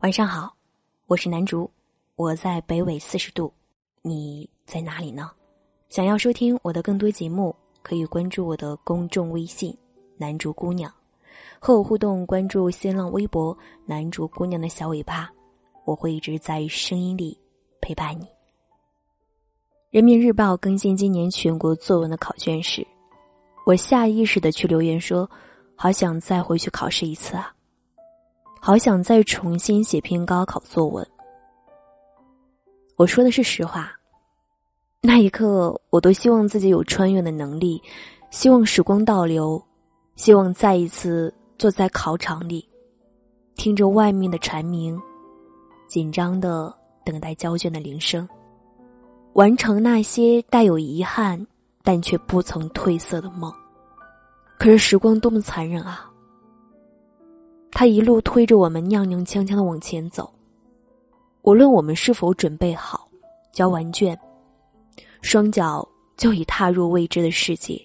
晚上好，我是南竹，我在北纬四十度，你在哪里呢？想要收听我的更多节目，可以关注我的公众微信“南竹姑娘”，和我互动。关注新浪微博“南竹姑娘”的小尾巴，我会一直在声音里陪伴你。人民日报更新今年全国作文的考卷时，我下意识的去留言说：“好想再回去考试一次啊！”好想再重新写篇高考作文。我说的是实话。那一刻，我都希望自己有穿越的能力，希望时光倒流，希望再一次坐在考场里，听着外面的蝉鸣，紧张的等待交卷的铃声，完成那些带有遗憾但却不曾褪色的梦。可是时光多么残忍啊！他一路推着我们踉踉跄跄的往前走，无论我们是否准备好交完卷，双脚就已踏入未知的世界。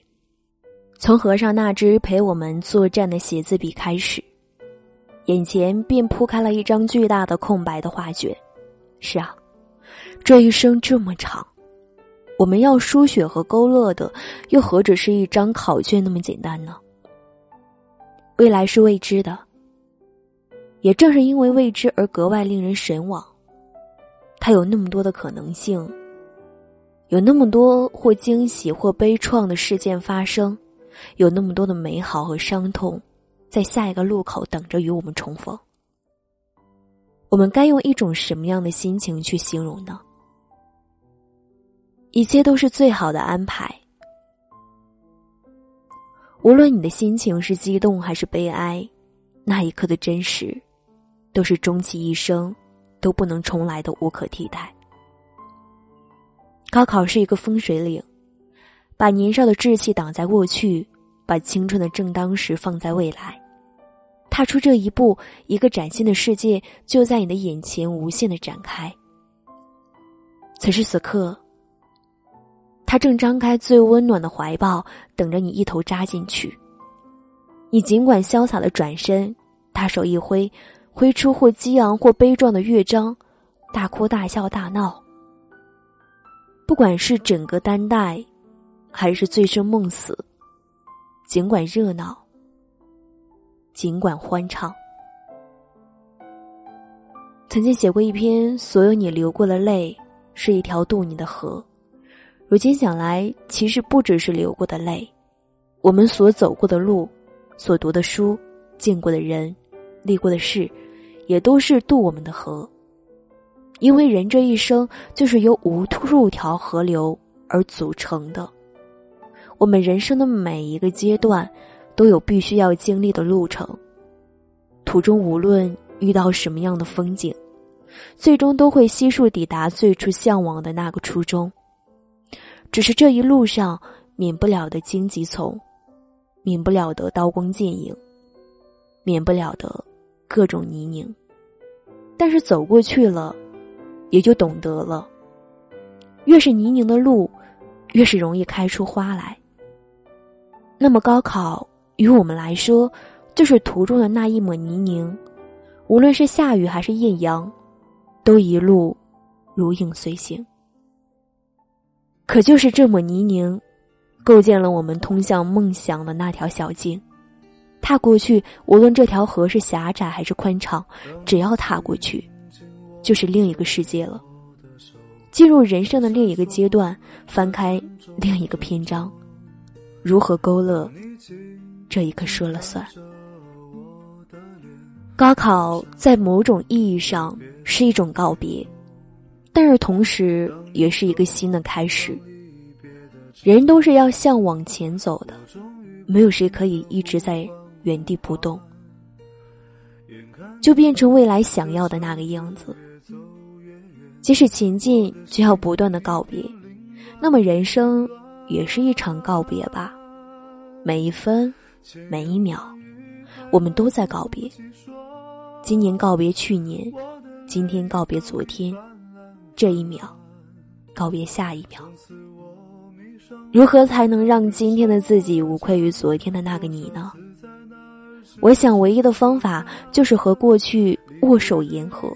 从合上那支陪我们作战的写字笔开始，眼前便铺开了一张巨大的空白的画卷。是啊，这一生这么长，我们要书写和勾勒的，又何止是一张考卷那么简单呢？未来是未知的。也正是因为未知而格外令人神往，它有那么多的可能性，有那么多或惊喜或悲怆的事件发生，有那么多的美好和伤痛，在下一个路口等着与我们重逢。我们该用一种什么样的心情去形容呢？一切都是最好的安排，无论你的心情是激动还是悲哀，那一刻的真实。都是终其一生都不能重来的无可替代。高考是一个分水岭，把年少的志气挡在过去，把青春的正当时放在未来。踏出这一步，一个崭新的世界就在你的眼前无限的展开。此时此刻，他正张开最温暖的怀抱，等着你一头扎进去。你尽管潇洒的转身，大手一挥。挥出或激昂或悲壮的乐章，大哭大笑大闹。不管是整个担待，还是醉生梦死，尽管热闹，尽管欢畅。曾经写过一篇，所有你流过的泪，是一条渡你的河。如今想来，其实不只是流过的泪，我们所走过的路，所读的书，见过的人。历过的事，也都是渡我们的河。因为人这一生就是由无数条河流而组成的，我们人生的每一个阶段都有必须要经历的路程。途中无论遇到什么样的风景，最终都会悉数抵达最初向往的那个初衷。只是这一路上免不了的荆棘丛，免不了的刀光剑影，免不了的。各种泥泞，但是走过去了，也就懂得了。越是泥泞的路，越是容易开出花来。那么高考于我们来说，就是途中的那一抹泥泞，无论是下雨还是艳阳，都一路如影随形。可就是这抹泥泞，构建了我们通向梦想的那条小径。踏过去，无论这条河是狭窄还是宽敞，只要踏过去，就是另一个世界了。进入人生的另一个阶段，翻开另一个篇章，如何勾勒，这一刻说了算。高考在某种意义上是一种告别，但是同时也是一个新的开始。人都是要向往前走的，没有谁可以一直在。原地不动，就变成未来想要的那个样子。即使前进，就要不断的告别。那么人生也是一场告别吧？每一分，每一秒，我们都在告别。今年告别去年，今天告别昨天，这一秒，告别下一秒。如何才能让今天的自己无愧于昨天的那个你呢？我想，唯一的方法就是和过去握手言和，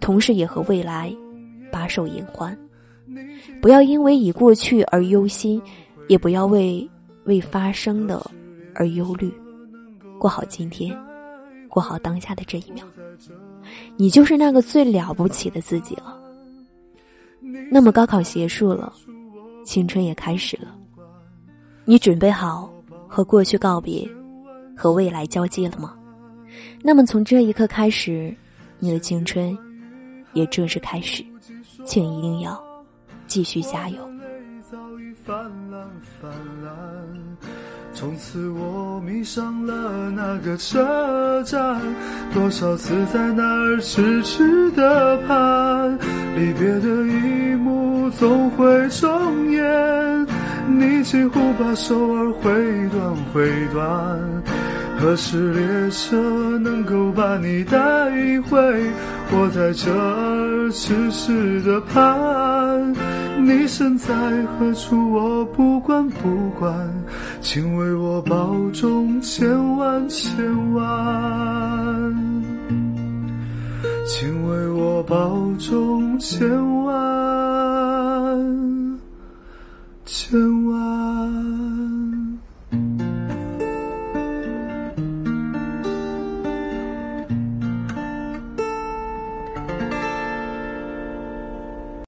同时也和未来把手言欢。不要因为已过去而忧心，也不要为未发生的而忧虑。过好今天，过好当下的这一秒，你就是那个最了不起的自己了。那么高考结束了，青春也开始了。你准备好和过去告别，和未来交接了吗？那么从这一刻开始，你的青春也正式开始，请一定要继续加油。从此我迷上了那个车站，多少次在那儿痴痴的盼，离别的一幕总会重演，你几乎把手儿挥断挥断。何时列车能够把你带回？我在这儿痴痴的盼，你身在何处？我不管不管，请为我保重千万千万，请为我保重千万千万。